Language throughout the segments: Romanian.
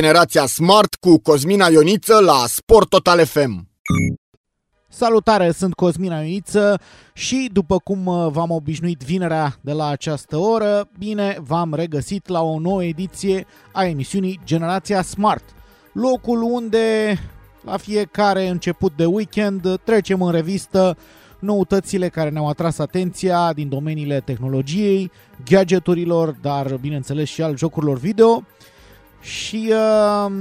Generația Smart cu Cosmina Ioniță la Sport Total FM. Salutare, sunt Cosmina Ioniță și după cum uh, v-am obișnuit vinerea de la această oră, bine v-am regăsit la o nouă ediție a emisiunii Generația Smart, locul unde la fiecare început de weekend trecem în revistă noutățile care ne-au atras atenția din domeniile tehnologiei, gadgeturilor, dar bineînțeles și al jocurilor video și uh,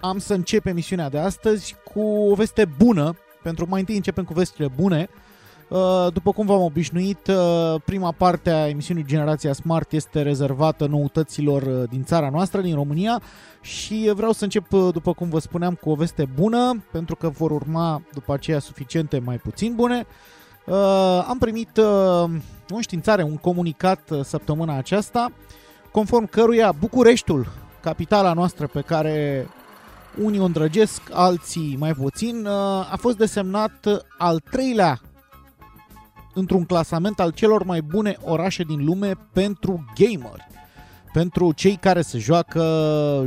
am să încep emisiunea de astăzi cu o veste bună, pentru mai întâi începem cu vestile bune. Uh, după cum v-am obișnuit, uh, prima parte a emisiunii Generația Smart este rezervată noutăților uh, din țara noastră, din România și vreau să încep, după cum vă spuneam, cu o veste bună, pentru că vor urma după aceea suficiente mai puțin bune. Am primit o înștiințare, un comunicat săptămâna aceasta conform căruia Bucureștiul, capitala noastră pe care unii o îndrăgesc, alții mai puțin, uh, a fost desemnat al treilea într-un clasament al celor mai bune orașe din lume pentru gameri. Pentru cei care se joacă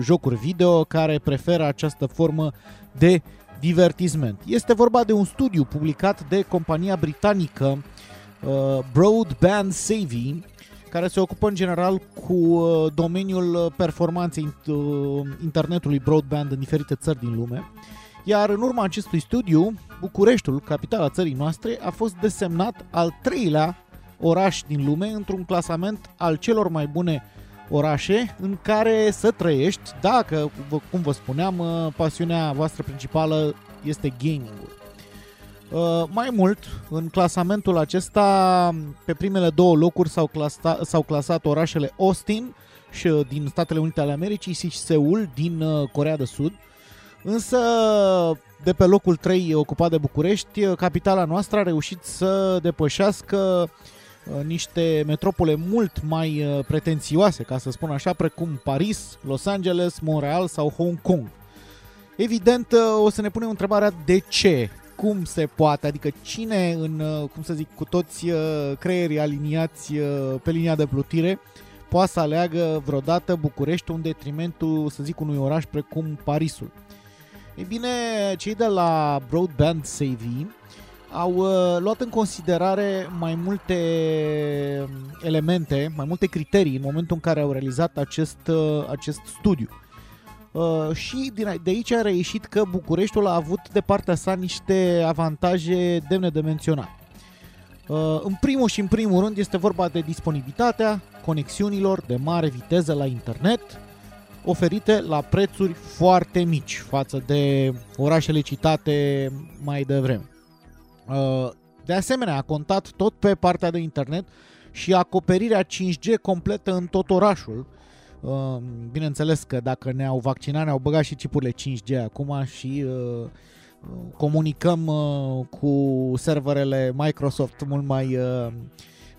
jocuri video, care preferă această formă de divertisment. Este vorba de un studiu publicat de compania britanică uh, Broadband Saving, care se ocupă în general cu uh, domeniul uh, performanței uh, internetului broadband în diferite țări din lume. Iar în urma acestui studiu, Bucureștiul, capitala țării noastre, a fost desemnat al treilea oraș din lume într-un clasament al celor mai bune orașe în care să trăiești dacă, cum vă spuneam, pasiunea voastră principală este gaming-ul. Uh, mai mult, în clasamentul acesta, pe primele două locuri s-au, clasa, s-au clasat orașele Austin și uh, din Statele Unite ale Americii și Seul din uh, Corea de Sud. Însă, de pe locul 3 ocupat de București, capitala noastră a reușit să depășească niște metropole mult mai pretențioase, ca să spun așa, precum Paris, Los Angeles, Montreal sau Hong Kong. Evident, o să ne punem întrebarea de ce cum se poate, adică cine în, uh, cum să zic, cu toți uh, creierii aliniați uh, pe linia de plutire poate să aleagă vreodată București un detrimentul, să zic, unui oraș precum Parisul. Ei bine, cei de la Broadband Savvy au uh, luat în considerare mai multe elemente, mai multe criterii în momentul în care au realizat acest, uh, acest studiu. Uh, și din, de aici a reieșit că Bucureștiul a avut de partea sa niște avantaje demne de menționat. Uh, în primul și în primul rând este vorba de disponibilitatea conexiunilor de mare viteză la internet oferite la prețuri foarte mici față de orașele citate mai devreme. Uh, de asemenea, a contat tot pe partea de internet și acoperirea 5G completă în tot orașul, Ehm, bineînțeles că dacă ne-au vaccinat, ne-au băgat și chipurile 5G acum și uh, comunicăm uh, cu serverele Microsoft mult mai, uh,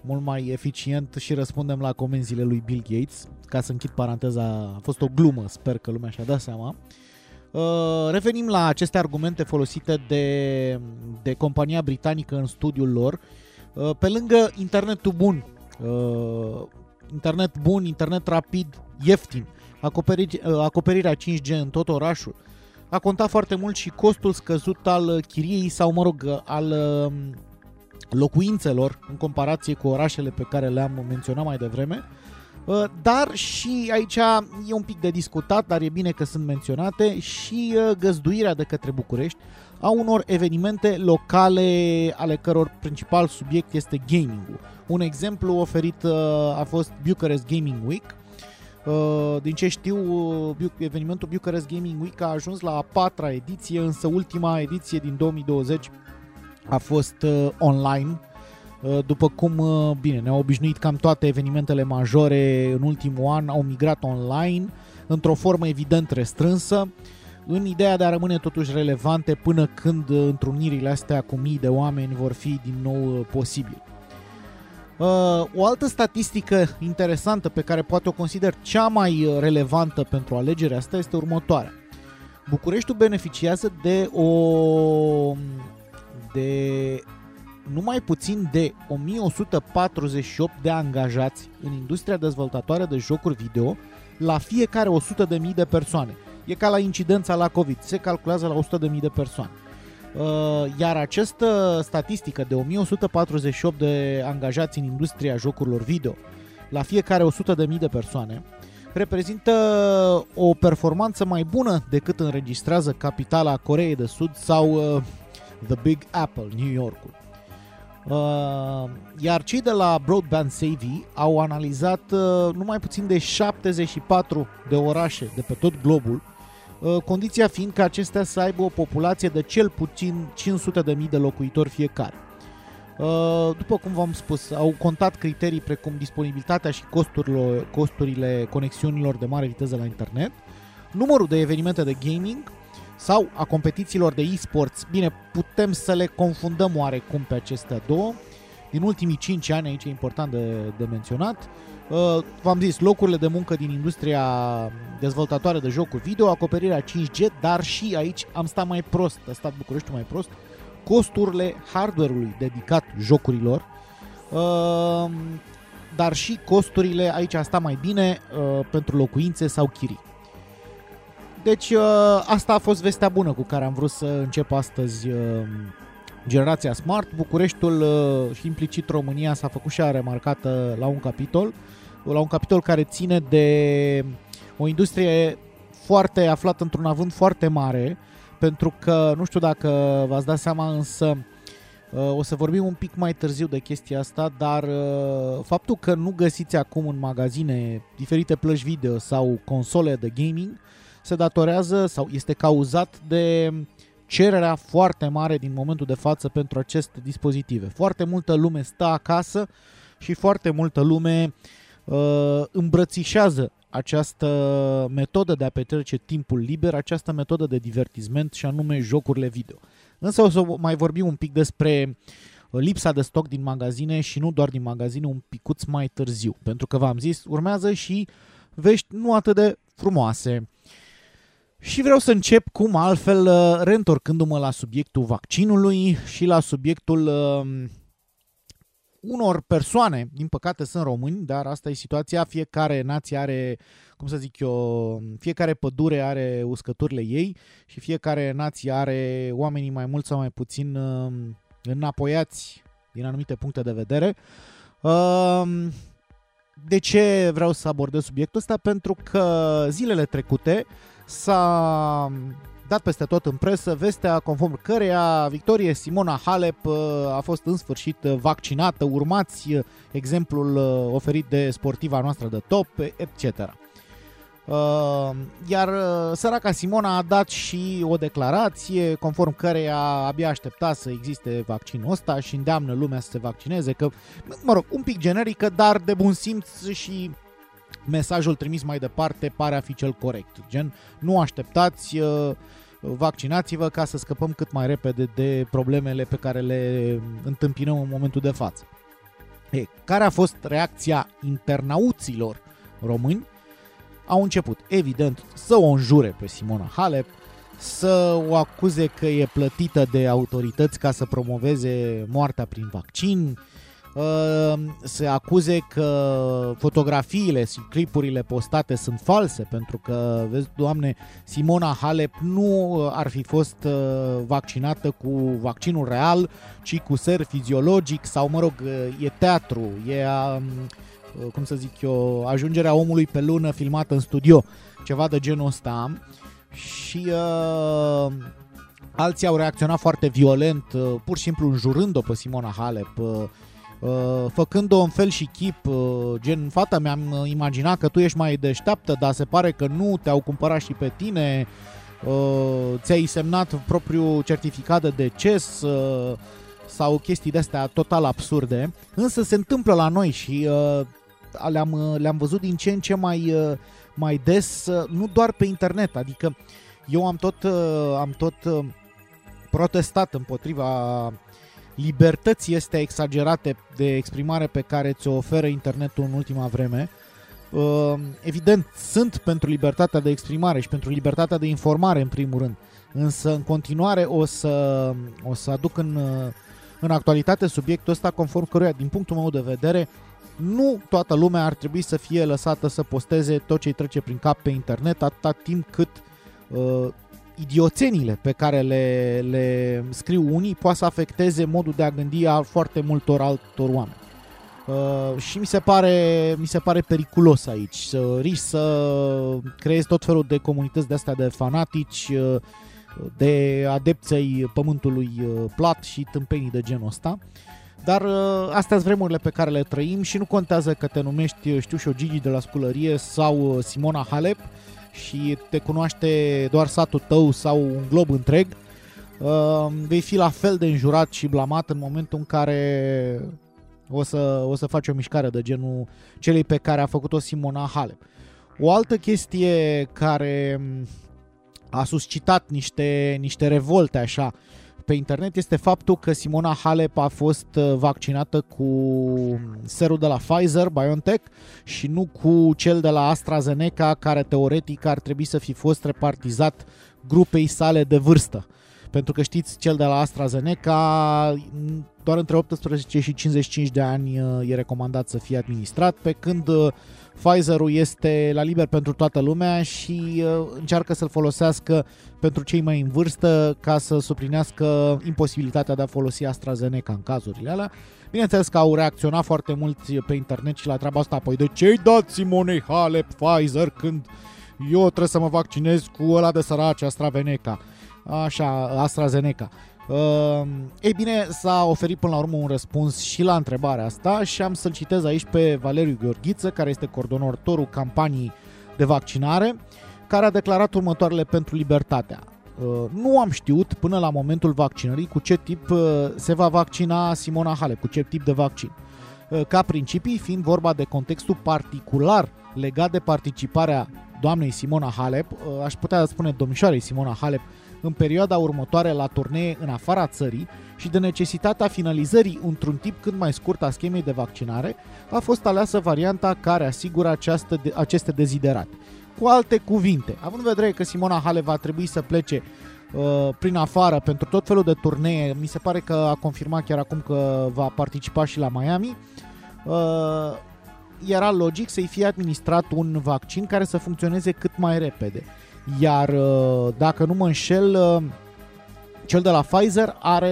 mult mai eficient și răspundem la comenzile lui Bill Gates. Ca să închid paranteza, a fost o glumă, sper că lumea și-a dat seama. Revenim la aceste argumente folosite de, de compania britanică în studiul lor. Pe lângă internetul bun, internet bun, internet rapid, ieftin, acoperi, uh, acoperirea 5G în tot orașul, a contat foarte mult și costul scăzut al chiriei sau, mă rog, al um, locuințelor în comparație cu orașele pe care le-am menționat mai devreme. Uh, dar și aici e un pic de discutat, dar e bine că sunt menționate și uh, găzduirea de către București a unor evenimente locale ale căror principal subiect este gaming-ul. Un exemplu oferit a fost Bucharest Gaming Week, Uh, din ce știu, evenimentul Bucharest Gaming Week a ajuns la a patra ediție, însă ultima ediție din 2020 a fost uh, online. Uh, după cum, uh, bine, ne-au obișnuit cam toate evenimentele majore în ultimul an, au migrat online într-o formă evident restrânsă, în ideea de a rămâne totuși relevante până când uh, întrunirile astea cu mii de oameni vor fi din nou uh, posibile. Uh, o altă statistică interesantă pe care poate o consider cea mai uh, relevantă pentru alegerea asta este următoarea. Bucureștiul beneficiază de o de numai puțin de 1148 de angajați în industria dezvoltatoare de jocuri video la fiecare 100.000 de persoane. E ca la incidența la COVID, se calculează la 100.000 de persoane. Uh, Iar această statistică de 1148 de angajați în industria jocurilor video la fiecare 100.000 de persoane reprezintă o performanță mai bună decât înregistrează capitala Coreei de Sud sau uh, The Big Apple, New Yorkul. Uh, iar cei de la Broadband Savvy au analizat uh, numai puțin de 74 de orașe de pe tot globul, uh, condiția fiind ca acestea să aibă o populație de cel puțin 500.000 de locuitori fiecare. Uh, După cum v-am spus, au contat criterii precum disponibilitatea și costurile, costurile conexiunilor de mare viteză la internet, numărul de evenimente de gaming sau a competițiilor de e-sports. Bine, putem să le confundăm oarecum pe acestea două. Din ultimii 5 ani, aici e important de, de menționat, uh, v-am zis, locurile de muncă din industria dezvoltatoare de jocuri video, acoperirea 5G, dar și aici am stat mai prost, a stat București mai prost, costurile hardware-ului dedicat jocurilor, uh, dar și costurile, aici a stat mai bine, uh, pentru locuințe sau chirii. Deci uh, asta a fost vestea bună cu care am vrut să încep astăzi uh, generația Smart. Bucureștiul uh, și implicit România s-a făcut și a remarcată la un capitol, la un capitol care ține de o industrie foarte aflată într-un avânt foarte mare, pentru că nu știu dacă v-ați dat seama, însă uh, o să vorbim un pic mai târziu de chestia asta, dar uh, faptul că nu găsiți acum în magazine diferite plăci video sau console de gaming se datorează sau este cauzat de cererea foarte mare din momentul de față pentru aceste dispozitive. Foarte multă lume stă acasă și foarte multă lume uh, îmbrățișează această metodă de a petrece timpul liber, această metodă de divertisment și anume jocurile video. Însă o să mai vorbim un pic despre lipsa de stoc din magazine și nu doar din magazine, un picuț mai târziu. Pentru că v-am zis, urmează și vești nu atât de frumoase. Și vreau să încep cum altfel, uh, reîntorcându-mă la subiectul vaccinului și la subiectul uh, unor persoane, din păcate sunt români, dar asta e situația, fiecare nație are, cum să zic eu, fiecare pădure are uscăturile ei și fiecare nație are oamenii mai mult sau mai puțin uh, înapoiați din anumite puncte de vedere. Uh, de ce vreau să abordez subiectul ăsta? Pentru că zilele trecute s-a dat peste tot în presă vestea conform căreia Victorie Simona Halep uh, a fost în sfârșit vaccinată, urmați uh, exemplul uh, oferit de sportiva noastră de top, etc. Iar săraca Simona a dat și o declarație conform căreia abia aștepta să existe vaccinul ăsta și îndeamnă lumea să se vaccineze, că, mă rog, un pic generică, dar de bun simț și mesajul trimis mai departe pare a fi cel corect. Gen, nu așteptați, uh, vaccinați-vă ca să scăpăm cât mai repede de problemele pe care le întâmpinăm în momentul de față. E, care a fost reacția internauților români? Au început, evident, să o înjure pe Simona Halep, să o acuze că e plătită de autorități ca să promoveze moartea prin vaccin, Uh, se acuze că fotografiile și clipurile postate sunt false pentru că, vezi, doamne, Simona Halep nu ar fi fost uh, vaccinată cu vaccinul real, ci cu ser fiziologic sau, mă rog, uh, e teatru, e, um, cum să zic eu, ajungerea omului pe lună filmată în studio, ceva de genul ăsta. Și uh, alții au reacționat foarte violent, uh, pur și simplu înjurând-o pe Simona Halep, uh, Uh, făcând-o în fel și chip, uh, gen, fata mi-am imaginat că tu ești mai deșteaptă, dar se pare că nu, te-au cumpărat și pe tine, uh, ți-ai semnat propriul certificat de deces, sau chestii de-astea total absurde, însă se întâmplă la noi și uh, le-am, uh, le-am văzut din ce în ce mai, uh, mai des, uh, nu doar pe internet, adică eu am tot, uh, am tot uh, protestat împotriva libertății este exagerate de exprimare pe care ți-o oferă internetul în ultima vreme. Uh, evident, sunt pentru libertatea de exprimare și pentru libertatea de informare în primul rând, însă în continuare o să, o să aduc în, uh, în actualitate subiectul ăsta conform căruia, din punctul meu de vedere, nu toată lumea ar trebui să fie lăsată să posteze tot ce îi trece prin cap pe internet atâta timp cât uh, idioțenile pe care le, le scriu unii poate să afecteze modul de a gândi a foarte multor altor oameni. Uh, și mi se, pare, mi se pare periculos aici să riști să creezi tot felul de comunități de astea de fanatici, uh, de adepței pământului uh, plat și tâmpenii de genul ăsta. Dar uh, astea sunt vremurile pe care le trăim și nu contează că te numești, știu și o Gigi de la sculărie sau uh, Simona Halep, și te cunoaște doar satul tău sau un glob întreg, uh, vei fi la fel de înjurat și blamat în momentul în care o să, o să faci o mișcare de genul celei pe care a făcut-o Simona Halep. O altă chestie care a suscitat niște, niște revolte așa pe internet este faptul că Simona Halep a fost uh, vaccinată cu serul de la Pfizer, BioNTech, și nu cu cel de la AstraZeneca, care teoretic ar trebui să fi fost repartizat grupei sale de vârstă. Pentru că știți, cel de la AstraZeneca doar între 18 și 55 de ani uh, e recomandat să fie administrat, pe când uh, Pfizer-ul este la liber pentru toată lumea și uh, încearcă să-l folosească pentru cei mai în vârstă ca să suplinească imposibilitatea de a folosi AstraZeneca în cazurile alea. Bineînțeles că au reacționat foarte mulți pe internet și la treaba asta, apoi de ce-i dat Simonei Halep Pfizer când eu trebuie să mă vaccinez cu ăla de sărace AstraZeneca? Așa, AstraZeneca. Uh, ei bine, s-a oferit până la urmă un răspuns și la întrebarea asta și am să-l citez aici pe Valeriu Gheorghiță, care este coordonatorul campanii de vaccinare, care a declarat următoarele pentru libertatea. Uh, nu am știut până la momentul vaccinării cu ce tip uh, se va vaccina Simona Halep, cu ce tip de vaccin. Uh, ca principii, fiind vorba de contextul particular legat de participarea doamnei Simona Halep, uh, aș putea spune domnișoarei Simona Halep, în perioada următoare la turnee în afara țării și de necesitatea finalizării într-un tip cât mai scurt a schemei de vaccinare, a fost aleasă varianta care asigură această, aceste deziderate. Cu alte cuvinte, având în vedere că Simona Halep va trebui să plece uh, prin afară pentru tot felul de turnee, mi se pare că a confirmat chiar acum că va participa și la Miami, uh, era logic să-i fie administrat un vaccin care să funcționeze cât mai repede. Iar uh, dacă nu mă înșel, uh, cel de la Pfizer are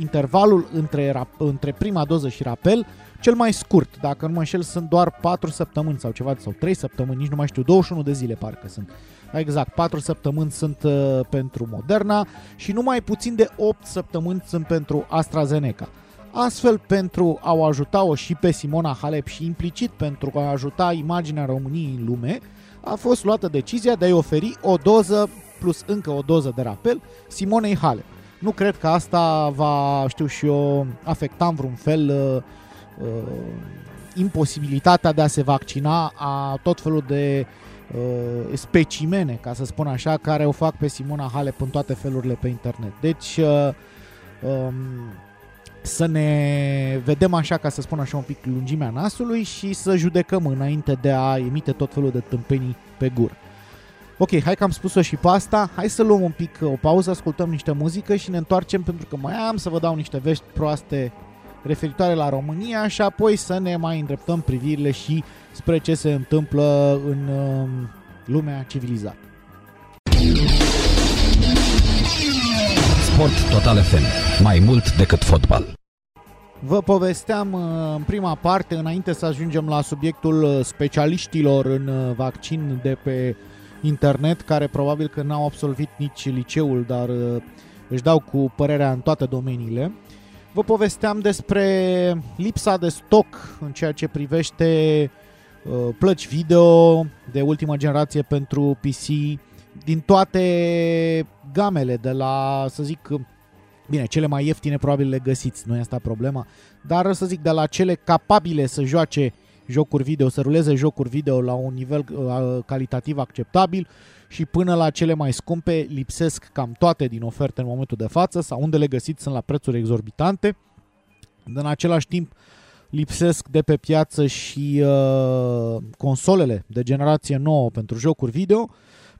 intervalul între, între prima doză și rapel cel mai scurt. Dacă nu mă înșel, sunt doar 4 săptămâni sau ceva, sau 3 săptămâni, nici nu mai știu, 21 de zile parcă sunt. Exact, 4 săptămâni sunt uh, pentru Moderna și numai puțin de 8 săptămâni sunt pentru AstraZeneca. Astfel, pentru a o ajuta-o și pe Simona Halep și implicit pentru a ajuta imaginea României în lume, a fost luată decizia de a-i oferi o doză plus încă o doză de rapel Simonei Halep. Nu cred că asta va, știu și eu, afecta în vreun fel uh, uh, imposibilitatea de a se vaccina a tot felul de uh, specimene, ca să spun așa, care o fac pe Simona Halep în toate felurile pe internet. Deci, uh, um, să ne vedem așa, ca să spun așa, un pic lungimea nasului și să judecăm înainte de a emite tot felul de tâmpenii pe gură. Ok, hai că am spus-o și pe asta, hai să luăm un pic o pauză, ascultăm niște muzică și ne întoarcem pentru că mai am să vă dau niște vești proaste referitoare la România și apoi să ne mai îndreptăm privirile și spre ce se întâmplă în uh, lumea civilizată. Sport Total FM. Mai mult decât fotbal. Vă povesteam uh, în prima parte, înainte să ajungem la subiectul uh, specialiștilor în uh, vaccin de pe internet, care probabil că n-au absolvit nici liceul, dar își dau cu părerea în toate domeniile. Vă povesteam despre lipsa de stoc în ceea ce privește plăci video de ultimă generație pentru PC din toate gamele, de la, să zic, Bine, cele mai ieftine probabil le găsiți, nu e asta problema, dar să zic, de la cele capabile să joace jocuri video, să ruleze jocuri video la un nivel uh, calitativ acceptabil și până la cele mai scumpe lipsesc cam toate din oferte în momentul de față sau unde le găsiți sunt la prețuri exorbitante. În același timp lipsesc de pe piață și uh, consolele de generație nouă pentru jocuri video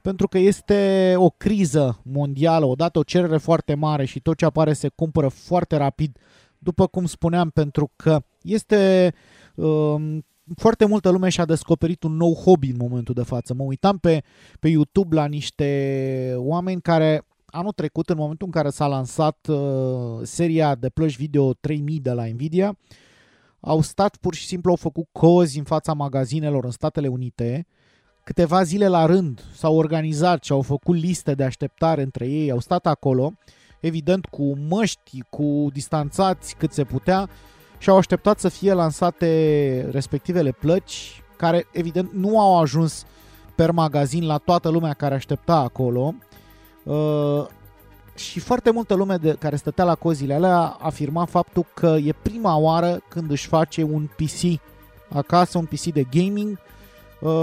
pentru că este o criză mondială, odată o cerere foarte mare și tot ce apare se cumpără foarte rapid, după cum spuneam, pentru că este uh, foarte multă lume și-a descoperit un nou hobby în momentul de față. Mă uitam pe, pe YouTube la niște oameni care anul trecut, în momentul în care s-a lansat uh, seria de plăci video 3000 de la Nvidia, au stat pur și simplu, au făcut cozi în fața magazinelor în Statele Unite, câteva zile la rând s-au organizat și au făcut liste de așteptare între ei, au stat acolo, evident cu măști, cu distanțați cât se putea, și au așteptat să fie lansate respectivele plăci, care evident nu au ajuns per magazin la toată lumea care aștepta acolo. Uh, și foarte multă lume de, care stătea la cozile alea afirma faptul că e prima oară când își face un PC acasă, un PC de gaming uh,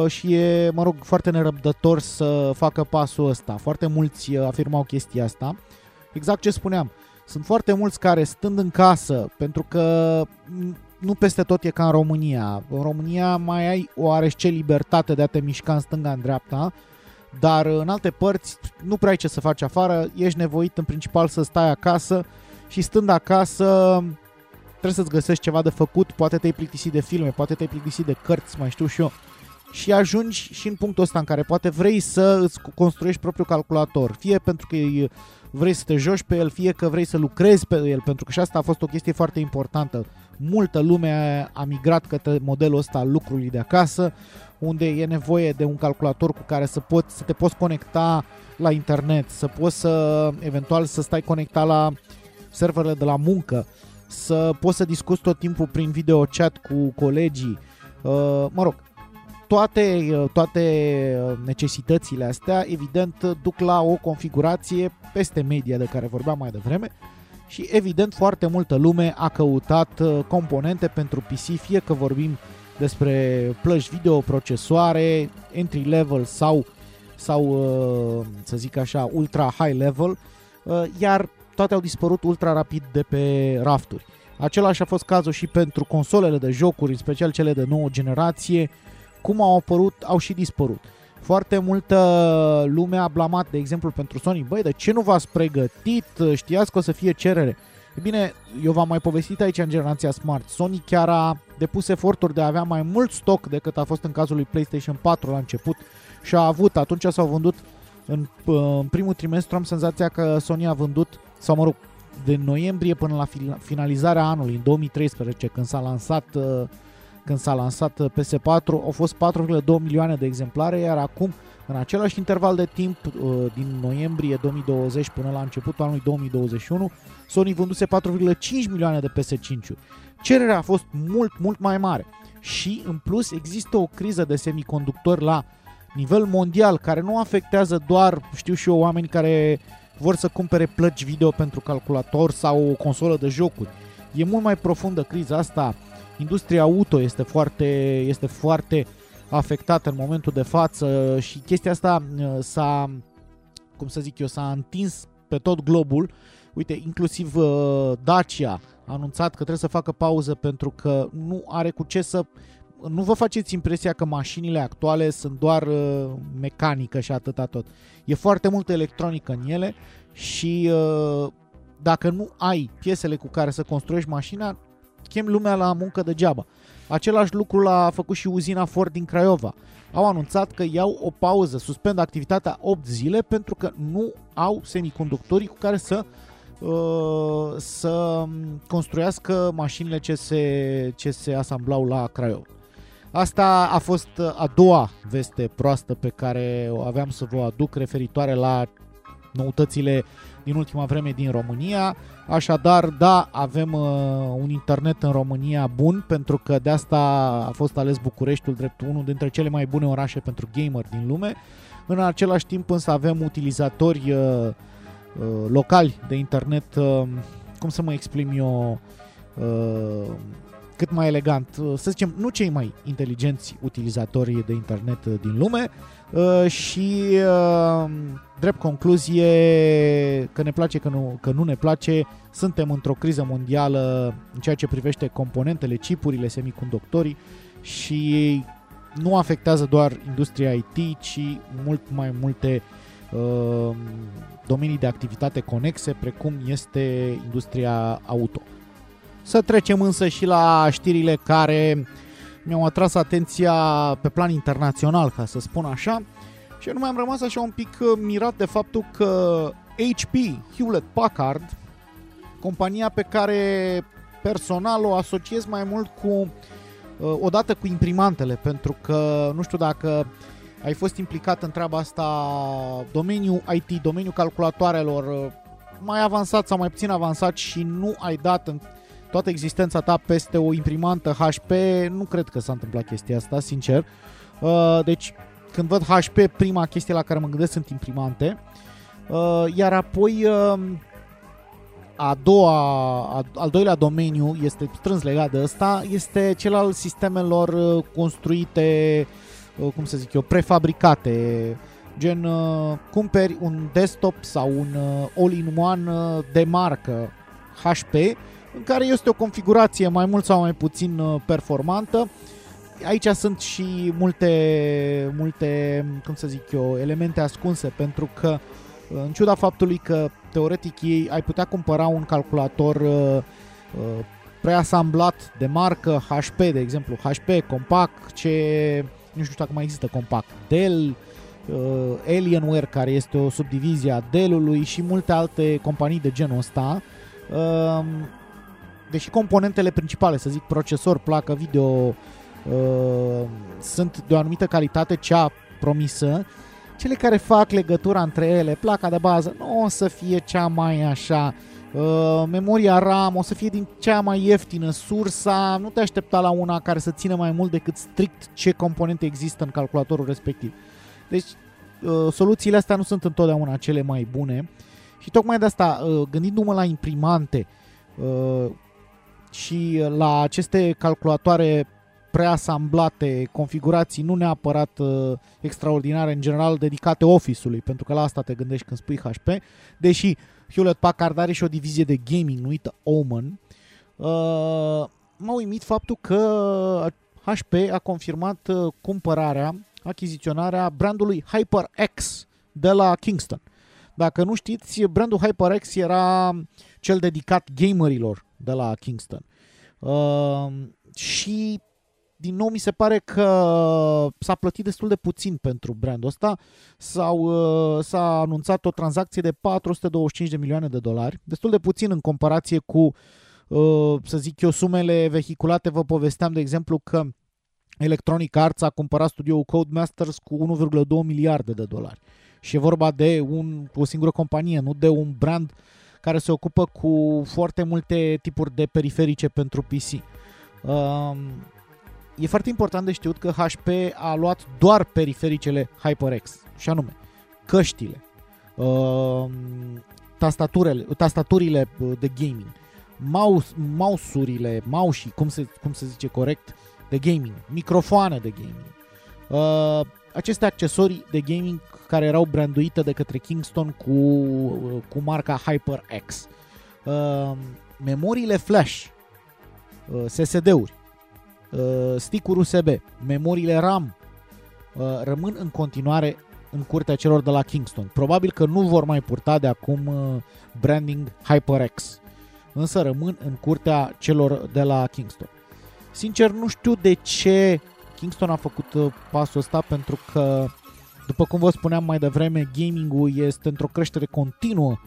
și e, mă rog, foarte nerăbdător să facă pasul ăsta. Foarte mulți uh, afirmau chestia asta. Exact ce spuneam, sunt foarte mulți care stând în casă, pentru că nu peste tot e ca în România. În România mai ai oarește libertate de a te mișca în stânga, în dreapta, dar în alte părți nu prea ai ce să faci afară, ești nevoit în principal să stai acasă și stând acasă trebuie să-ți găsești ceva de făcut, poate te-ai plictisit de filme, poate te-ai plictisit de cărți, mai știu și eu. Și ajungi și în punctul ăsta în care poate vrei să îți construiești propriul calculator, fie pentru că e vrei să te joci pe el, fie că vrei să lucrezi pe el, pentru că și asta a fost o chestie foarte importantă. Multă lume a migrat către modelul ăsta al lucrului de acasă, unde e nevoie de un calculator cu care să, poți, să te poți conecta la internet, să poți să eventual să stai conectat la serverele de la muncă, să poți să discuți tot timpul prin video chat cu colegii. Uh, mă rog, toate, uh, toate uh, necesitățile astea, evident, duc la o configurație peste media de care vorbeam mai devreme și, evident, foarte multă lume a căutat uh, componente pentru PC, fie că vorbim despre plăci video, procesoare, entry level sau, sau să zic așa, ultra high level, iar toate au dispărut ultra rapid de pe rafturi. Același a fost cazul și pentru consolele de jocuri, în special cele de nouă generație, cum au apărut, au și dispărut. Foarte multă lume a blamat, de exemplu, pentru Sony. Băi, de ce nu v-ați pregătit? Știați că o să fie cerere. E bine, eu v-am mai povestit aici în generația Smart. Sony chiar a depus eforturi de a avea mai mult stoc decât a fost în cazul lui PlayStation 4 la început și a avut, atunci s-au vândut în, în primul trimestru am senzația că Sony a vândut, sau mă rog, de noiembrie până la finalizarea anului, în 2013, când s-a lansat uh, când s-a lansat uh, PS4 au fost 4,2 milioane de exemplare, iar acum, în același interval de timp, uh, din noiembrie 2020 până la începutul anului 2021, Sony vânduse 4,5 milioane de PS5-uri. Cererea a fost mult, mult mai mare și, în plus, există o criză de semiconductori la nivel mondial care nu afectează doar, știu și eu, oameni care vor să cumpere plăci video pentru calculator sau o consolă de jocuri. E mult mai profundă criza asta industria auto este foarte, este foarte afectată în momentul de față și chestia asta uh, s-a, cum să zic eu, s-a întins pe tot globul. Uite, inclusiv uh, Dacia a anunțat că trebuie să facă pauză pentru că nu are cu ce să nu vă faceți impresia că mașinile actuale sunt doar uh, mecanică și atâta tot. E foarte multă electronică în ele și uh, dacă nu ai piesele cu care să construiești mașina, chem lumea la muncă degeaba. Același lucru l-a făcut și uzina Ford din Craiova. Au anunțat că iau o pauză, suspendă activitatea 8 zile pentru că nu au semiconductorii cu care să uh, să construiască mașinile ce se, ce se asamblau la Craiova. Asta a fost a doua veste proastă pe care o aveam să vă aduc referitoare la noutățile din ultima vreme din România. Așadar, da, avem uh, un internet în România bun, pentru că de asta a fost ales Bucureștiul drept unul dintre cele mai bune orașe pentru gamer din lume. În același timp însă avem utilizatori uh, uh, locali de internet, uh, cum să mă exprim eu, uh, cât mai elegant, uh, să zicem, nu cei mai inteligenți utilizatori de internet uh, din lume uh, și uh, drept concluzie că ne place, că nu, că nu ne place, suntem într-o criză mondială în ceea ce privește componentele, chipurile, semiconductorii și nu afectează doar industria IT, ci mult mai multe uh, domenii de activitate conexe, precum este industria auto. Să trecem însă și la știrile care mi-au atras atenția pe plan internațional, ca să spun așa, și nu am rămas așa un pic mirat de faptul că HP, Hewlett Packard, compania pe care personal o asociez mai mult cu uh, odată cu imprimantele, pentru că nu știu dacă ai fost implicat în treaba asta, domeniul IT, domeniul calculatoarelor, uh, mai avansat sau mai puțin avansat și nu ai dat în toată existența ta peste o imprimantă HP, nu cred că s-a întâmplat chestia asta, sincer. Uh, deci, când văd HP, prima chestie la care mă gândesc sunt imprimante. Uh, iar apoi, uh, a doua, a, al doilea domeniu este strâns legat de ăsta, este cel al sistemelor construite, cum să zic eu, prefabricate. Gen, cumperi un desktop sau un all-in-one de marcă HP în care este o configurație mai mult sau mai puțin uh, performantă. Aici sunt și multe, multe, cum să zic eu, elemente ascunse pentru că uh, în ciuda faptului că teoretic ei ai putea cumpăra un calculator uh, uh, preasamblat de marcă HP, de exemplu, HP, Compaq, ce nu știu dacă mai există Compaq, Dell, uh, Alienware, care este o subdivizie a Dell-ului și multe alte companii de genul ăsta. Uh, deși componentele principale, să zic procesor, placă video, uh, sunt de o anumită calitate, cea promisă, cele care fac legătura între ele, placa de bază, nu o să fie cea mai așa, uh, memoria RAM o să fie din cea mai ieftină, sursa, nu te aștepta la una care să țină mai mult decât strict ce componente există în calculatorul respectiv. Deci, uh, soluțiile astea nu sunt întotdeauna cele mai bune și tocmai de asta, uh, gândindu-mă la imprimante, uh, și la aceste calculatoare preasamblate, configurații nu neapărat uh, extraordinare, în general dedicate Office-ului, pentru că la asta te gândești când spui HP, deși Hewlett Packard are și o divizie de gaming numită Omen, uh, m-a uimit faptul că HP a confirmat uh, cumpărarea, achiziționarea brandului HyperX de la Kingston. Dacă nu știți, brandul HyperX era cel dedicat gamerilor de la Kingston. Uh, și din nou mi se pare că s-a plătit destul de puțin pentru brandul ăsta. S-au, uh, s-a anunțat o tranzacție de 425 de milioane de dolari, destul de puțin în comparație cu, uh, să zic eu, sumele vehiculate. Vă povesteam, de exemplu, că Electronic Arts a cumpărat studioul Codemasters cu 1,2 miliarde de dolari. Și e vorba de un, o singură companie, nu de un brand uh, care se ocupă cu foarte multe tipuri de periferice pentru PC. Um, e foarte important de știut că HP a luat doar perifericele HyperX, și anume căștile, um, tastaturele, tastaturile de gaming, mouse, mouse-urile, mouse cum se, cum se zice corect, de gaming, microfoane de gaming, uh, aceste accesorii de gaming care erau branduite de către Kingston cu, cu marca HyperX. Uh, memoriile flash, uh, SSD-uri, uh, stick-uri USB, memoriile RAM uh, rămân în continuare în curtea celor de la Kingston. Probabil că nu vor mai purta de acum uh, branding HyperX, însă rămân în curtea celor de la Kingston. Sincer, nu știu de ce Kingston a făcut uh, pasul ăsta pentru că, după cum vă spuneam mai devreme, gaming-ul este într-o creștere continuă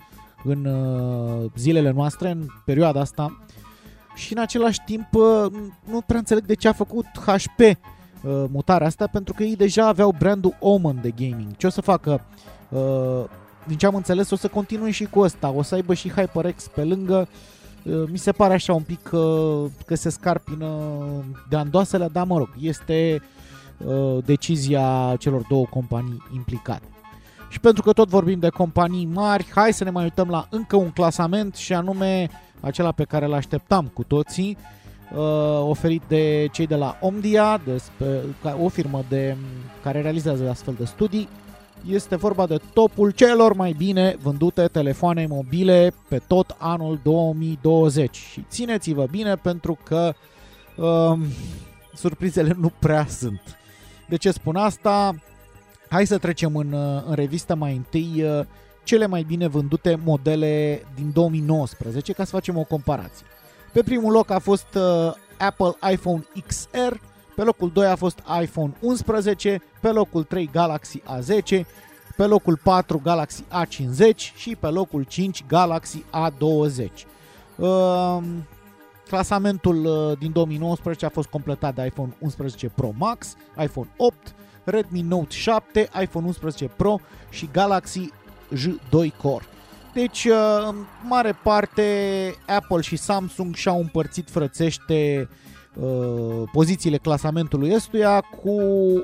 în uh, zilele noastre, în perioada asta și în același timp uh, nu prea înțeleg de ce a făcut HP mutarea asta pentru că ei deja aveau brandul Omen de gaming. Ce o să facă? Din ce am înțeles, o să continue și cu ăsta. O să aibă și HyperX pe lângă Uh, mi se pare așa un pic că, că se scarpină de andoasele, dar mă rog, este uh, decizia celor două companii implicate. Și pentru că tot vorbim de companii mari, hai să ne mai uităm la încă un clasament și anume acela pe care îl așteptam cu toții, uh, oferit de cei de la Omdia, de, o firmă de, care realizează astfel de studii. Este vorba de topul celor mai bine vândute telefoane mobile pe tot anul 2020. Și țineți-vă bine pentru că uh, surprizele nu prea sunt. De ce spun asta? Hai să trecem în, în revistă mai întâi uh, cele mai bine vândute modele din 2019 ca să facem o comparație. Pe primul loc a fost uh, Apple iPhone XR, pe locul 2 a fost iPhone 11, pe locul 3 Galaxy A10, pe locul 4 Galaxy A50 și pe locul 5 Galaxy A20. Uh, clasamentul uh, din 2019 a fost completat de iPhone 11 Pro Max, iPhone 8, Redmi Note 7, iPhone 11 Pro și Galaxy J2 Core. Deci, uh, în mare parte, Apple și Samsung și-au împărțit frățește uh, pozițiile clasamentului ăstuia cu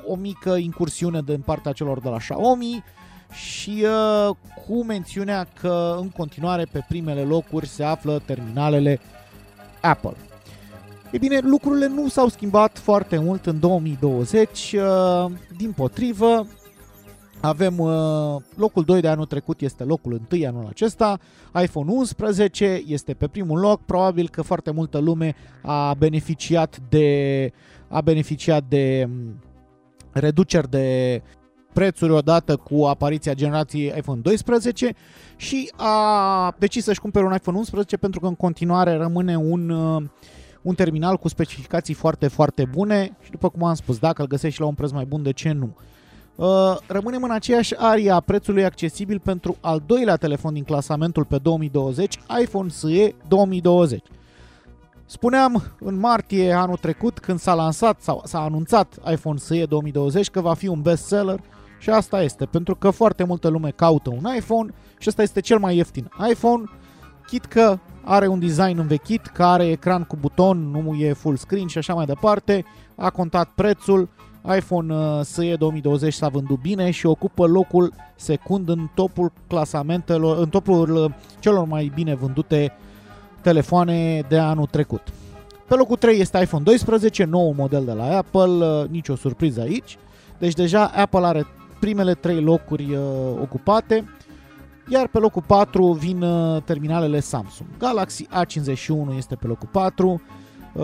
o mică incursiune din partea celor de la Xiaomi și uh, cu mențiunea că în continuare pe primele locuri se află terminalele Apple. E bine, lucrurile nu s-au schimbat foarte mult în 2020, uh, din potrivă, avem uh, locul 2 de anul trecut este locul 1 anul acesta, iPhone 11 este pe primul loc, probabil că foarte multă lume a beneficiat de a beneficiat de um, reduceri de prețuri odată cu apariția generației iPhone 12 și a decis să-și cumpere un iPhone 11 pentru că în continuare rămâne un uh, un terminal cu specificații foarte, foarte bune și după cum am spus, dacă îl găsești la un preț mai bun, de ce nu? Uh, rămânem în aceeași aria a prețului accesibil pentru al doilea telefon din clasamentul pe 2020, iPhone SE 2020. Spuneam în martie anul trecut, când s-a lansat sau s-a anunțat iPhone SE 2020 că va fi un bestseller și asta este, pentru că foarte multă lume caută un iPhone și ăsta este cel mai ieftin iPhone, chit că are un design învechit, care are ecran cu buton, nu e full screen și așa mai departe, a contat prețul, iPhone uh, SE 2020 s-a vândut bine și ocupă locul secund în topul clasamentelor, în topul uh, celor mai bine vândute telefoane de anul trecut. Pe locul 3 este iPhone 12, nou model de la Apple, uh, nicio surpriză aici. Deci deja Apple are primele 3 locuri ocupate. Iar pe locul 4 vin uh, terminalele Samsung. Galaxy A51 este pe locul 4, uh,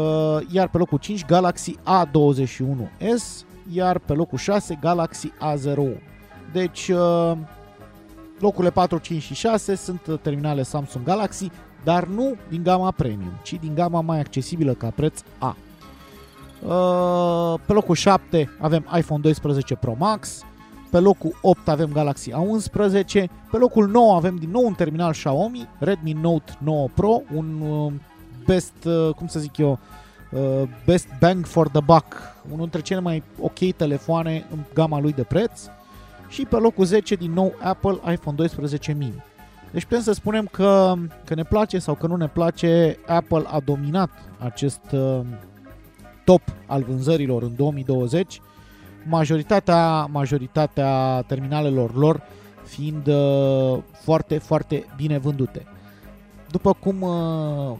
iar pe locul 5 Galaxy A21s, iar pe locul 6 Galaxy A01. Deci uh, locurile 4, 5 și 6 sunt terminale Samsung Galaxy, dar nu din gama premium, ci din gama mai accesibilă ca preț A. Pe locul 7 avem iPhone 12 Pro Max, pe locul 8 avem Galaxy A11, pe locul 9 avem din nou un terminal Xiaomi, Redmi Note 9 Pro, un uh, best, uh, cum să zic eu, uh, best bang for the buck, unul dintre cele mai ok telefoane în gama lui de preț. Și pe locul 10 din nou Apple iPhone 12 mini. Deci putem să spunem că, că ne place sau că nu ne place, Apple a dominat acest top al vânzărilor în 2020 majoritatea, majoritatea terminalelor lor fiind uh, foarte, foarte bine vândute. După cum uh,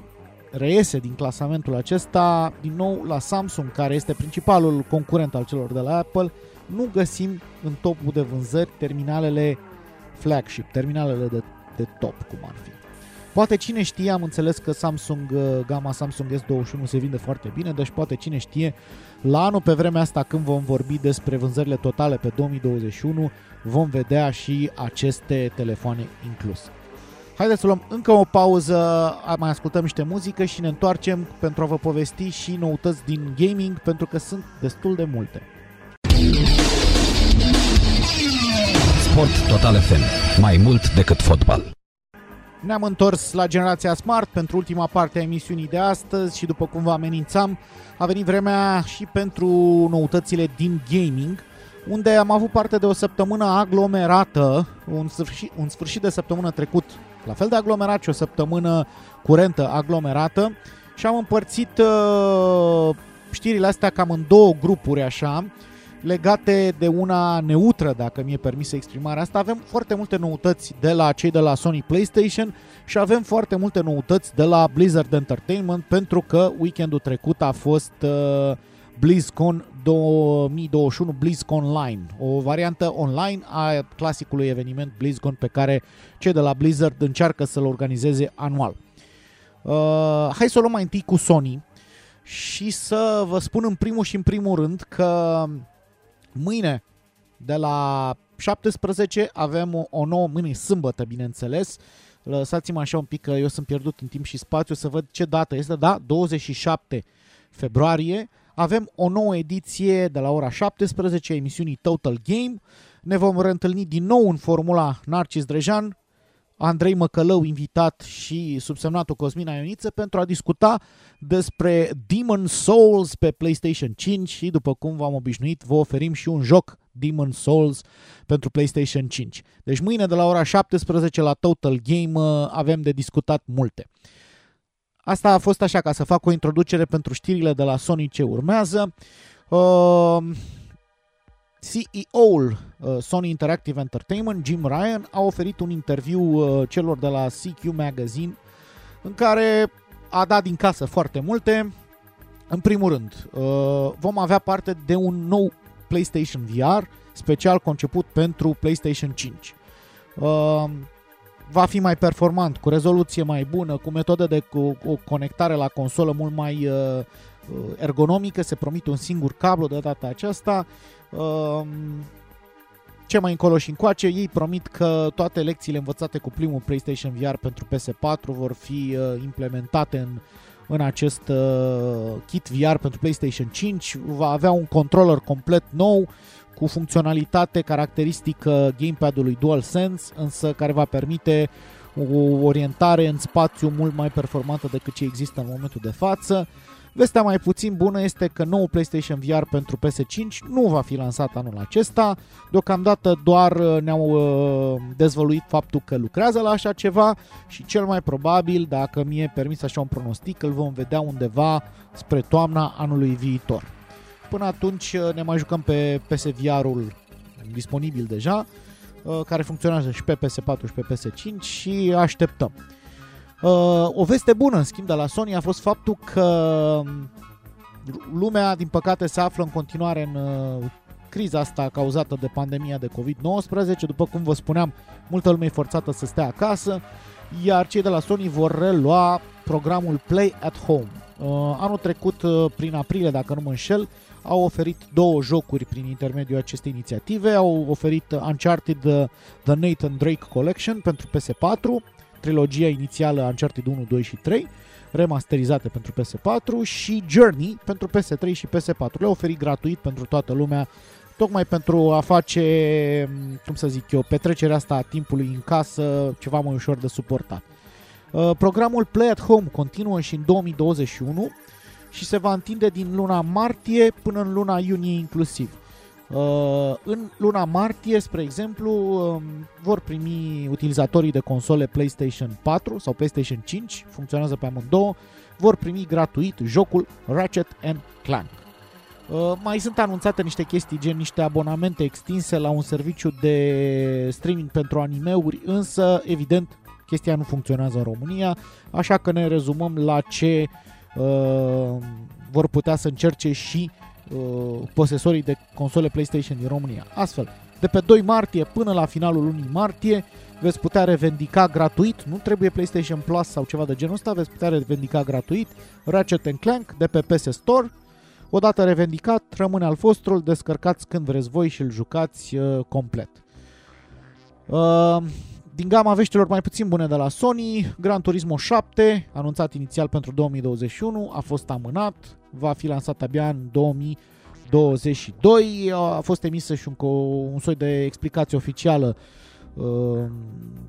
reiese din clasamentul acesta, din nou la Samsung, care este principalul concurent al celor de la Apple, nu găsim în topul de vânzări terminalele flagship, terminalele de, de top, cum ar fi. Poate cine știe, am înțeles că Samsung, uh, gama Samsung S21 se vinde foarte bine, deci poate cine știe, la anul pe vremea asta când vom vorbi despre vânzările totale pe 2021, vom vedea și aceste telefoane incluse. Haideți să luăm încă o pauză, mai ascultăm niște muzică și ne întoarcem pentru a vă povesti și noutăți din gaming, pentru că sunt destul de multe. Sport Total FM. Mai mult decât fotbal. Ne-am întors la generația Smart pentru ultima parte a emisiunii de astăzi și după cum vă amenințam, a venit vremea și pentru noutățile din gaming, unde am avut parte de o săptămână aglomerată, un sfârșit, un sfârșit de săptămână trecut, la fel de aglomerat și o săptămână curentă aglomerată și am împărțit uh, știrile astea cam în două grupuri așa. Legate de una neutră, dacă mi-e permisă exprimarea asta. Avem foarte multe noutăți de la cei de la Sony PlayStation și avem foarte multe noutăți de la Blizzard Entertainment pentru că weekendul trecut a fost uh, BlizzCon 2021 BlizzCon Online, o variantă online a clasicului eveniment BlizzCon pe care cei de la Blizzard încearcă să-l organizeze anual. Uh, hai să o luăm mai întâi cu Sony și să vă spun în primul și în primul rând că mâine de la 17 avem o, o nouă, mâine sâmbătă bineînțeles, lăsați-mă așa un pic că eu sunt pierdut în timp și spațiu să văd ce dată este, da, 27 februarie, avem o nouă ediție de la ora 17 emisiunii Total Game. Ne vom reîntâlni din nou în formula Narcis Drejan, Andrei Măcălău invitat și subsemnatul Cosmina Ioniță pentru a discuta despre Demon Souls pe PlayStation 5 și după cum v-am obișnuit vă oferim și un joc Demon Souls pentru PlayStation 5. Deci mâine de la ora 17 la Total Game uh, avem de discutat multe. Asta a fost așa ca să fac o introducere pentru știrile de la Sony ce urmează. Uh, CEO-ul uh, Sony Interactive Entertainment, Jim Ryan, a oferit un interviu uh, celor de la CQ Magazine în care a dat din casă foarte multe. În primul rând, uh, vom avea parte de un nou PlayStation VR special conceput pentru PlayStation 5. Uh, va fi mai performant, cu rezoluție mai bună, cu metode de cu, o conectare la consolă mult mai uh, uh, ergonomică, se promite un singur cablu de data aceasta. Uh, ce mai încolo și încoace, ei promit că toate lecțiile învățate cu primul PlayStation VR pentru PS4 vor fi uh, implementate în, în acest uh, kit VR pentru PlayStation 5. Va avea un controller complet nou, cu funcționalitate caracteristică gamepad-ului DualSense, însă care va permite o orientare în spațiu mult mai performantă decât ce există în momentul de față. Vestea mai puțin bună este că nou PlayStation VR pentru PS5 nu va fi lansat anul acesta. Deocamdată doar uh, ne-au uh, dezvăluit faptul că lucrează la așa ceva și cel mai probabil, dacă mi-e permis așa un pronostic, îl vom vedea undeva spre toamna anului viitor. Până atunci uh, ne mai jucăm pe PSVR-ul disponibil deja, uh, care funcționează și pe PS4 și pe PS5 și așteptăm. Uh, o veste bună, în schimb, de la Sony a fost faptul că um, lumea, din păcate, se află în continuare în criza asta cauzată de pandemia de COVID-19. După cum vă spuneam, multă lume e forțată să stea acasă, iar cei de la Sony vor relua programul Play at Home. Anul trecut, prin aprilie, dacă nu mă înșel, au oferit două jocuri prin intermediul acestei inițiative, au oferit Uncharted The Nathan Drake Collection pentru PS4, trilogia inițială Uncharted 1, 2 și 3, remasterizate pentru PS4 și Journey pentru PS3 și PS4. Le-au oferit gratuit pentru toată lumea, tocmai pentru a face, cum să zic eu, petrecerea asta a timpului în casă ceva mai ușor de suportat. Uh, programul Play at Home continuă și în 2021 și se va întinde din luna martie până în luna iunie inclusiv. Uh, în luna martie, spre exemplu, um, vor primi utilizatorii de console PlayStation 4 sau PlayStation 5, funcționează pe amândouă, vor primi gratuit jocul Ratchet and Clank. Uh, mai sunt anunțate niște chestii gen niște abonamente extinse la un serviciu de streaming pentru animeuri, însă, evident, chestia nu funcționează în România, așa că ne rezumăm la ce uh, Uh, vor putea să încerce și uh, posesorii de console PlayStation din România. Astfel, de pe 2 martie până la finalul lunii martie veți putea revendica gratuit, nu trebuie PlayStation Plus sau ceva de genul ăsta, veți putea revendica gratuit Ratchet Clank de pe PS Store. Odată revendicat, rămâne al vostru, îl descărcați când vreți voi și îl jucați uh, complet. Uh, din gama veștilor mai puțin bune de la Sony, Gran Turismo 7, anunțat inițial pentru 2021, a fost amânat, va fi lansat abia în 2022. A fost emisă și un, un soi de explicație oficială uh,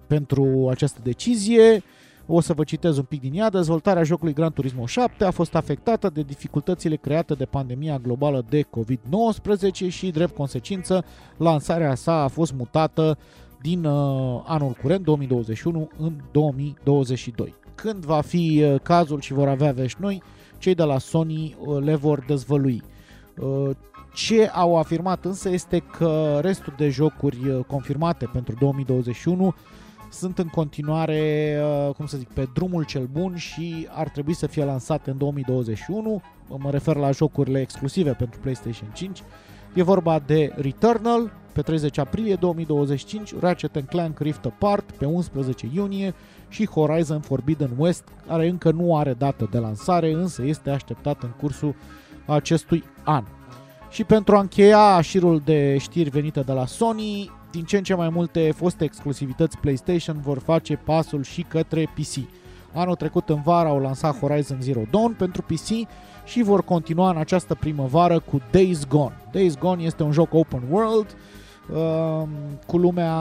pentru această decizie. O să vă citez un pic din ea. Dezvoltarea jocului Gran Turismo 7 a fost afectată de dificultățile create de pandemia globală de COVID-19 și, drept consecință, lansarea sa a fost mutată din uh, anul curent, 2021, în 2022. Când va fi uh, cazul și vor avea vești noi, cei de la Sony uh, le vor dezvălui. Uh, Ce au afirmat însă este că restul de jocuri uh, confirmate pentru 2021 sunt în continuare, uh, cum să zic, pe drumul cel bun și ar trebui să fie lansate în 2021. Mă refer la jocurile exclusive pentru PlayStation 5. E vorba de Returnal pe 30 aprilie 2025, Ratchet Clank Rift Apart pe 11 iunie și Horizon Forbidden West, care încă nu are dată de lansare, însă este așteptat în cursul acestui an. Și pentru a încheia șirul de știri venite de la Sony, din ce în ce mai multe foste exclusivități PlayStation vor face pasul și către PC. Anul trecut în vară au lansat Horizon Zero Dawn pentru PC și vor continua în această primăvară cu Days Gone. Days Gone este un joc open world uh, cu lumea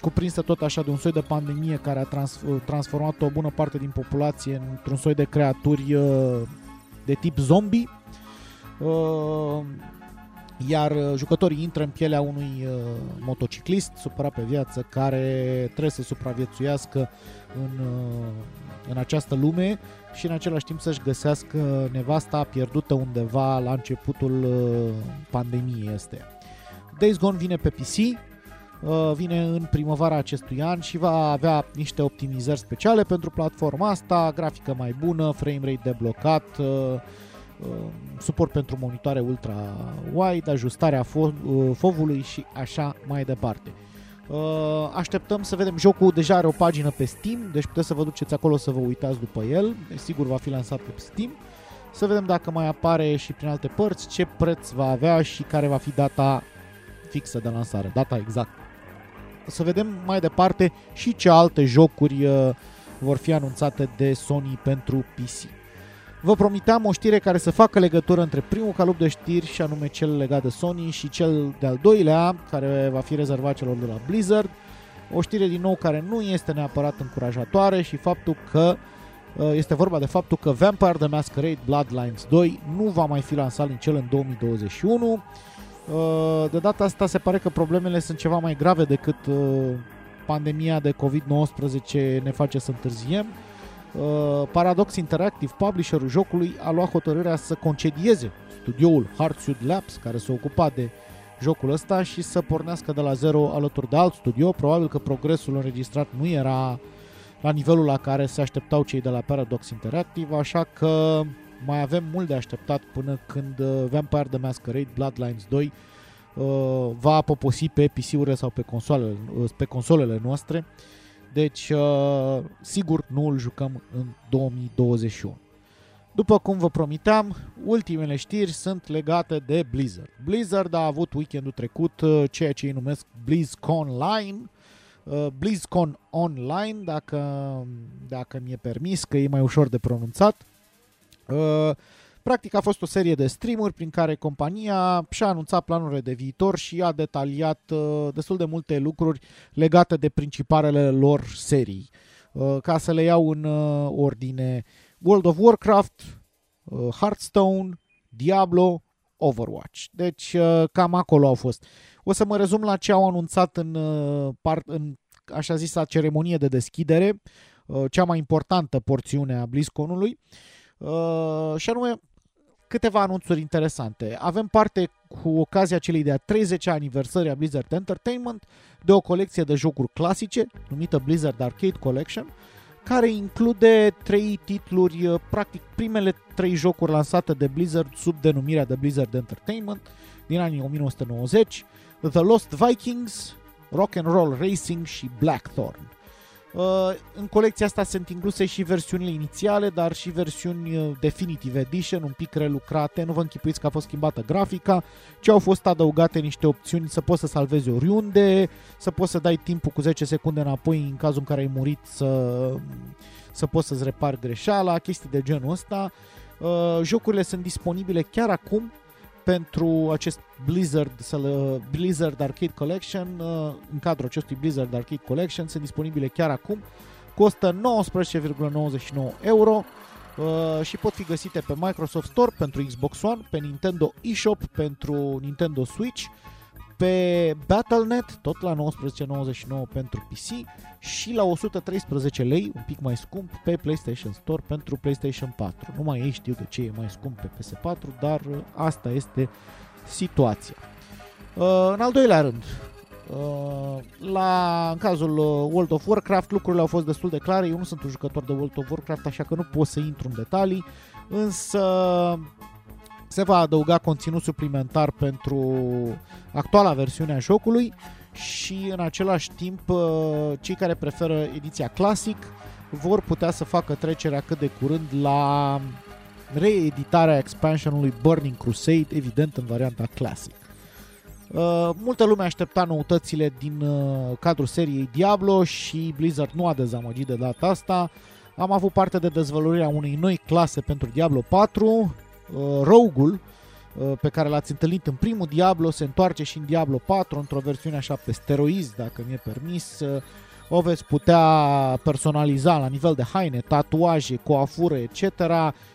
cuprinsă tot așa de un soi de pandemie care a trans- transformat o bună parte din populație într-un soi de creaturi uh, de tip zombie. Uh, iar uh, jucătorii intră în pielea unui uh, motociclist supărat pe viață care trebuie să supraviețuiască în, uh, în această lume și în același timp să-și găsească nevasta pierdută undeva la începutul pandemiei este. Days Gone vine pe PC, vine în primăvara acestui an și va avea niște optimizări speciale pentru platforma asta, grafică mai bună, frame rate deblocat, Um, suport pentru monitoare ultra-wide, ajustarea fo- uh, fovului și așa mai departe. Uh, așteptăm să vedem, jocul deja are o pagină pe Steam, deci puteți să vă duceți acolo să vă uitați după el, deci sigur va fi lansat pe Steam. Să vedem dacă mai apare și prin alte părți, ce preț va avea și care va fi data fixă de lansare, data exactă. Să vedem mai departe și ce alte jocuri uh, vor fi anunțate de Sony pentru PC. Vă promiteam o știre care să facă legătură între primul calup de știri și anume cel legat de Sony și cel de-al doilea care va fi rezervat celor de la Blizzard. O știre din nou care nu este neapărat încurajatoare și faptul că uh, este vorba de faptul că Vampire the Masquerade Bloodlines 2 nu va mai fi lansat în cel în 2021. Uh, de data asta se pare că problemele sunt ceva mai grave decât uh, pandemia de COVID-19 ne face să întârziem. Uh, Paradox Interactive, publisherul jocului, a luat hotărârea să concedieze studioul Hardsuit Labs, care se ocupa de jocul ăsta și să pornească de la zero alături de alt studio. Probabil că progresul înregistrat nu era la nivelul la care se așteptau cei de la Paradox Interactive, așa că mai avem mult de așteptat până când uh, Vampire the Masquerade Bloodlines 2 uh, va poposi pe PC-urile sau pe consolele, pe consolele noastre. Deci, uh, sigur, nu îl jucăm în 2021. După cum vă promiteam, ultimele știri sunt legate de Blizzard. Blizzard a avut weekendul trecut uh, ceea ce îi numesc BlizzCon Line, uh, BlizzCon Online, dacă, dacă mi-e permis, că e mai ușor de pronunțat. Practic a fost o serie de streamuri prin care compania și-a anunțat planurile de viitor și a detaliat uh, destul de multe lucruri legate de principalele lor serii. Uh, ca să le iau în uh, ordine World of Warcraft, uh, Hearthstone, Diablo, Overwatch. Deci uh, cam acolo au fost. O să mă rezum la ce au anunțat în, uh, part, în așa zisa ceremonie de deschidere, uh, cea mai importantă porțiune a BlizzConului. Uh, și anume câteva anunțuri interesante. Avem parte cu ocazia celei de-a 30 aniversări a Blizzard Entertainment de o colecție de jocuri clasice numită Blizzard Arcade Collection, care include trei titluri, uh, practic primele trei jocuri lansate de Blizzard sub denumirea de Blizzard Entertainment din anii 1990, The Lost Vikings, Rock and Roll Racing și Blackthorn. Uh, în colecția asta sunt incluse și versiunile inițiale, dar și versiuni uh, Definitive Edition, un pic relucrate. Nu vă închipuiți că a fost schimbată grafica, ci au fost adăugate niște opțiuni să poți să salvezi oriunde, să poți să dai timpul cu 10 secunde înapoi în cazul în care ai murit să, să poți să-ți repari greșeala, chestii de genul ăsta. Uh, jocurile sunt disponibile chiar acum pentru acest Blizzard, Blizzard Arcade Collection, uh, în cadrul acestui Blizzard Arcade Collection, sunt disponibile chiar acum, costă 19,99 euro uh, și pot fi găsite pe Microsoft Store pentru Xbox One, pe Nintendo eShop pentru Nintendo Switch pe Battle.net, tot la 19.99 pentru PC și la 113 lei, un pic mai scump, pe PlayStation Store pentru PlayStation 4. Nu mai ei știu de ce e mai scump pe PS4, dar asta este situația. Uh, în al doilea rând, uh, la, în cazul uh, World of Warcraft lucrurile au fost destul de clare. Eu nu sunt un jucător de World of Warcraft, așa că nu pot să intru în detalii, însă se va adăuga conținut suplimentar pentru actuala versiune a jocului și în același timp uh, cei care preferă ediția clasic vor putea să facă trecerea cât de curând la reeditarea expansionului Burning Crusade, evident în varianta classic. Uh, multă lume aștepta noutățile din uh, cadrul seriei Diablo și Blizzard nu a dezamăgit de data asta. Am avut parte de dezvăluirea unei noi clase pentru Diablo 4, uh, Rogue-ul, uh, pe care l-ați întâlnit în primul Diablo, se întoarce și în Diablo 4 într-o versiune așa pe steroizi, dacă mi-e permis. Uh, o veți putea personaliza la nivel de haine, tatuaje, coafură, etc.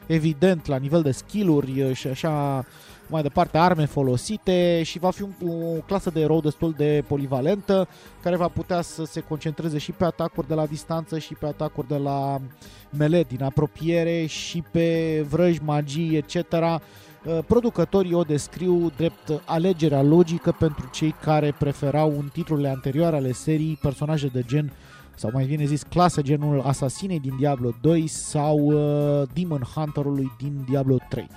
Evident, la nivel de skill-uri uh, și așa mai departe, arme folosite și va fi un, o clasă de erou destul de polivalentă care va putea să se concentreze și pe atacuri de la distanță și pe atacuri de la melee din apropiere și pe vrăji, magii, etc. Uh, producătorii o descriu drept alegerea logică pentru cei care preferau în titlurile anterioare ale serii personaje de gen sau mai bine zis clase genul Asasinei din Diablo 2 sau uh, Demon Hunterului din Diablo 3.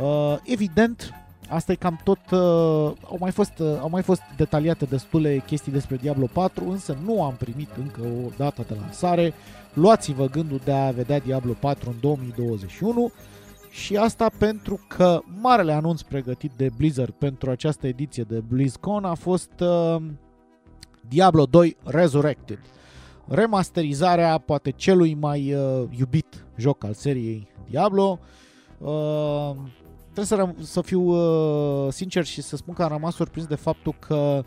Uh, evident, asta e cam tot, uh, au, mai fost, uh, au mai fost detaliate destule chestii despre Diablo 4, însă nu am primit încă o dată de lansare. Luați-vă gândul de a vedea Diablo 4 în 2021 și asta pentru că marele anunț pregătit de Blizzard pentru această ediție de BlizzCon a fost uh, Diablo 2 Resurrected. Remasterizarea poate celui mai uh, iubit joc al seriei Diablo. Uh, trebuie să, răm- să fiu uh, sincer și să spun că am rămas surprins de faptul că,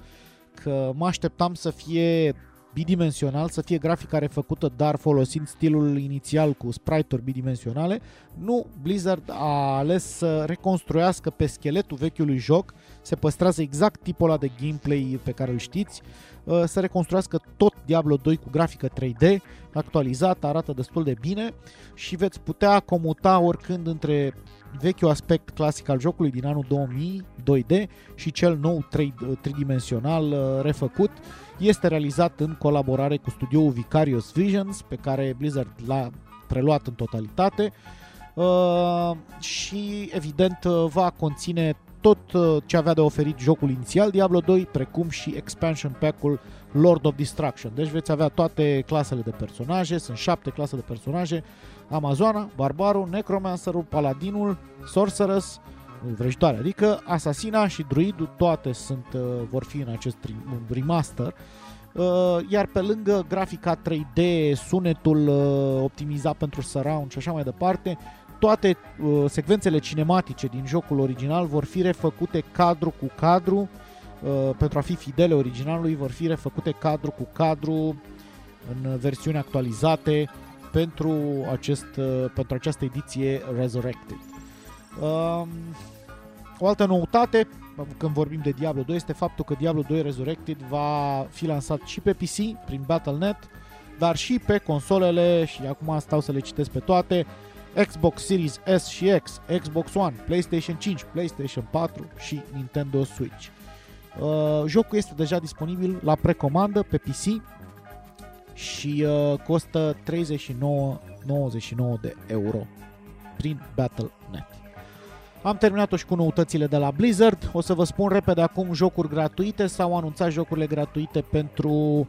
că mă așteptam să fie bidimensional, să fie grafica refăcută, dar folosind stilul inițial cu sprite-uri bidimensionale. Nu, Blizzard a ales să reconstruiască pe scheletul vechiului joc, se păstrează exact tipul ăla de gameplay pe care îl știți, uh, să reconstruiască tot Diablo 2 cu grafică 3D, actualizată, arată destul de bine și veți putea comuta oricând între vechiul aspect clasic al jocului din anul 2000, 2D, și cel nou 3, tridimensional uh, refăcut. Este realizat în colaborare cu studioul Vicarious Visions, pe care Blizzard l-a preluat în totalitate uh, și evident uh, va conține tot uh, ce avea de oferit jocul inițial Diablo 2, precum și expansion pack-ul Lord of Destruction. Deci veți avea toate clasele de personaje, sunt șapte clase de personaje, Amazona, Barbarul, Necromancerul, Paladinul, Sorceress, vrăjitoare, adică Asasina și Druidul, toate sunt, uh, vor fi în acest ri- remaster. Uh, iar pe lângă grafica 3D, sunetul uh, optimizat pentru surround și așa mai departe, toate uh, secvențele cinematice din jocul original vor fi refăcute cadru cu cadru uh, pentru a fi fidele originalului, vor fi refăcute cadru cu cadru în versiuni actualizate pentru, acest, uh, pentru această ediție Resurrected. Um, o altă noutate, când vorbim de Diablo 2, este faptul că Diablo 2 Resurrected va fi lansat și pe PC, prin Battle.net, dar și pe consolele, și acum stau să le citesc pe toate, Xbox Series S și X, Xbox One, PlayStation 5, PlayStation 4 și Nintendo Switch. Uh, jocul este deja disponibil la precomandă pe PC și uh, costă 39,99 de euro prin Battle.net. Am terminat-o și cu noutățile de la Blizzard. O să vă spun repede acum jocuri gratuite. S-au anunțat jocurile gratuite pentru uh,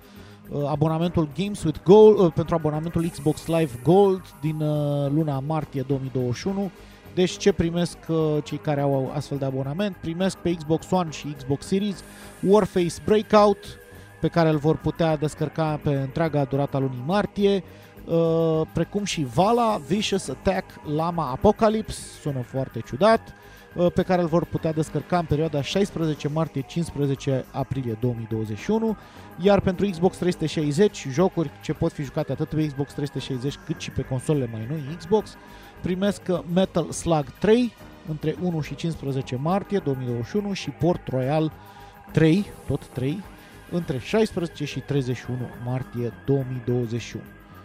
abonamentul Games with Gold, uh, pentru abonamentul Xbox Live Gold din uh, luna martie 2021. Deci ce primesc uh, cei care au astfel de abonament? Primesc pe Xbox One și Xbox Series Warface Breakout, pe care îl vor putea descărca pe întreaga durata lunii martie, uh, precum și Vala, Vicious Attack, Lama Apocalypse, sună foarte ciudat, uh, pe care îl vor putea descărca în perioada 16 martie-15 aprilie 2021, iar pentru Xbox 360 jocuri ce pot fi jucate atât pe Xbox 360 cât și pe consolele mai noi Xbox, primesc Metal Slug 3 între 1 și 15 martie 2021 și Port Royal 3, tot 3, între 16 și 31 martie 2021.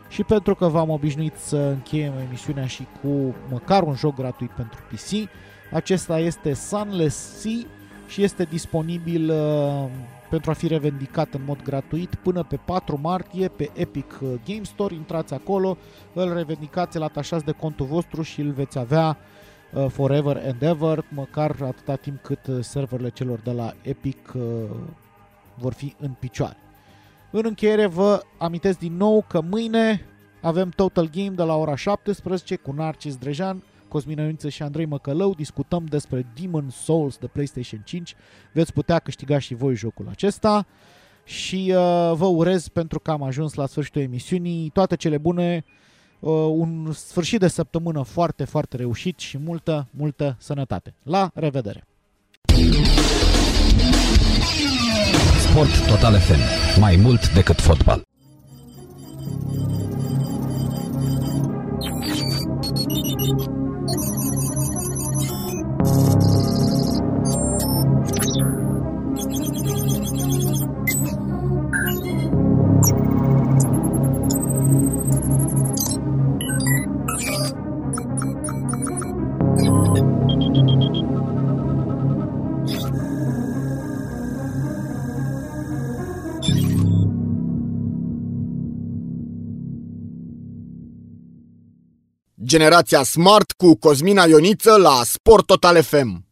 și pentru că v-am obișnuit să încheiem emisiunea și cu măcar un joc gratuit pentru PC. Acesta este Sunless Sea și este disponibil uh, pentru a fi revendicat în mod gratuit până pe 4 martie pe Epic Game Store. Intrați acolo, îl revendicați, îl atașați de contul vostru și îl veți avea uh, forever and ever, măcar atâta timp cât uh, serverele celor de la Epic uh, vor fi în picioare. În încheiere vă amintesc din nou că mâine avem Total Game de la ora 17 cu Narcis Drejan, Cosmin Ioniță și Andrei Măcălău. Discutăm despre Demon Souls de PlayStation 5. Veți putea câștiga și voi jocul acesta. Și uh, vă urez pentru că am ajuns la sfârșitul emisiunii toate cele bune, uh, un sfârșit de săptămână foarte, foarte reușit și multă, multă sănătate. La revedere! Sport Total FM. Mai mult decât fotbal. Generația Smart cu Cosmina Ioniță la Sport Total FM.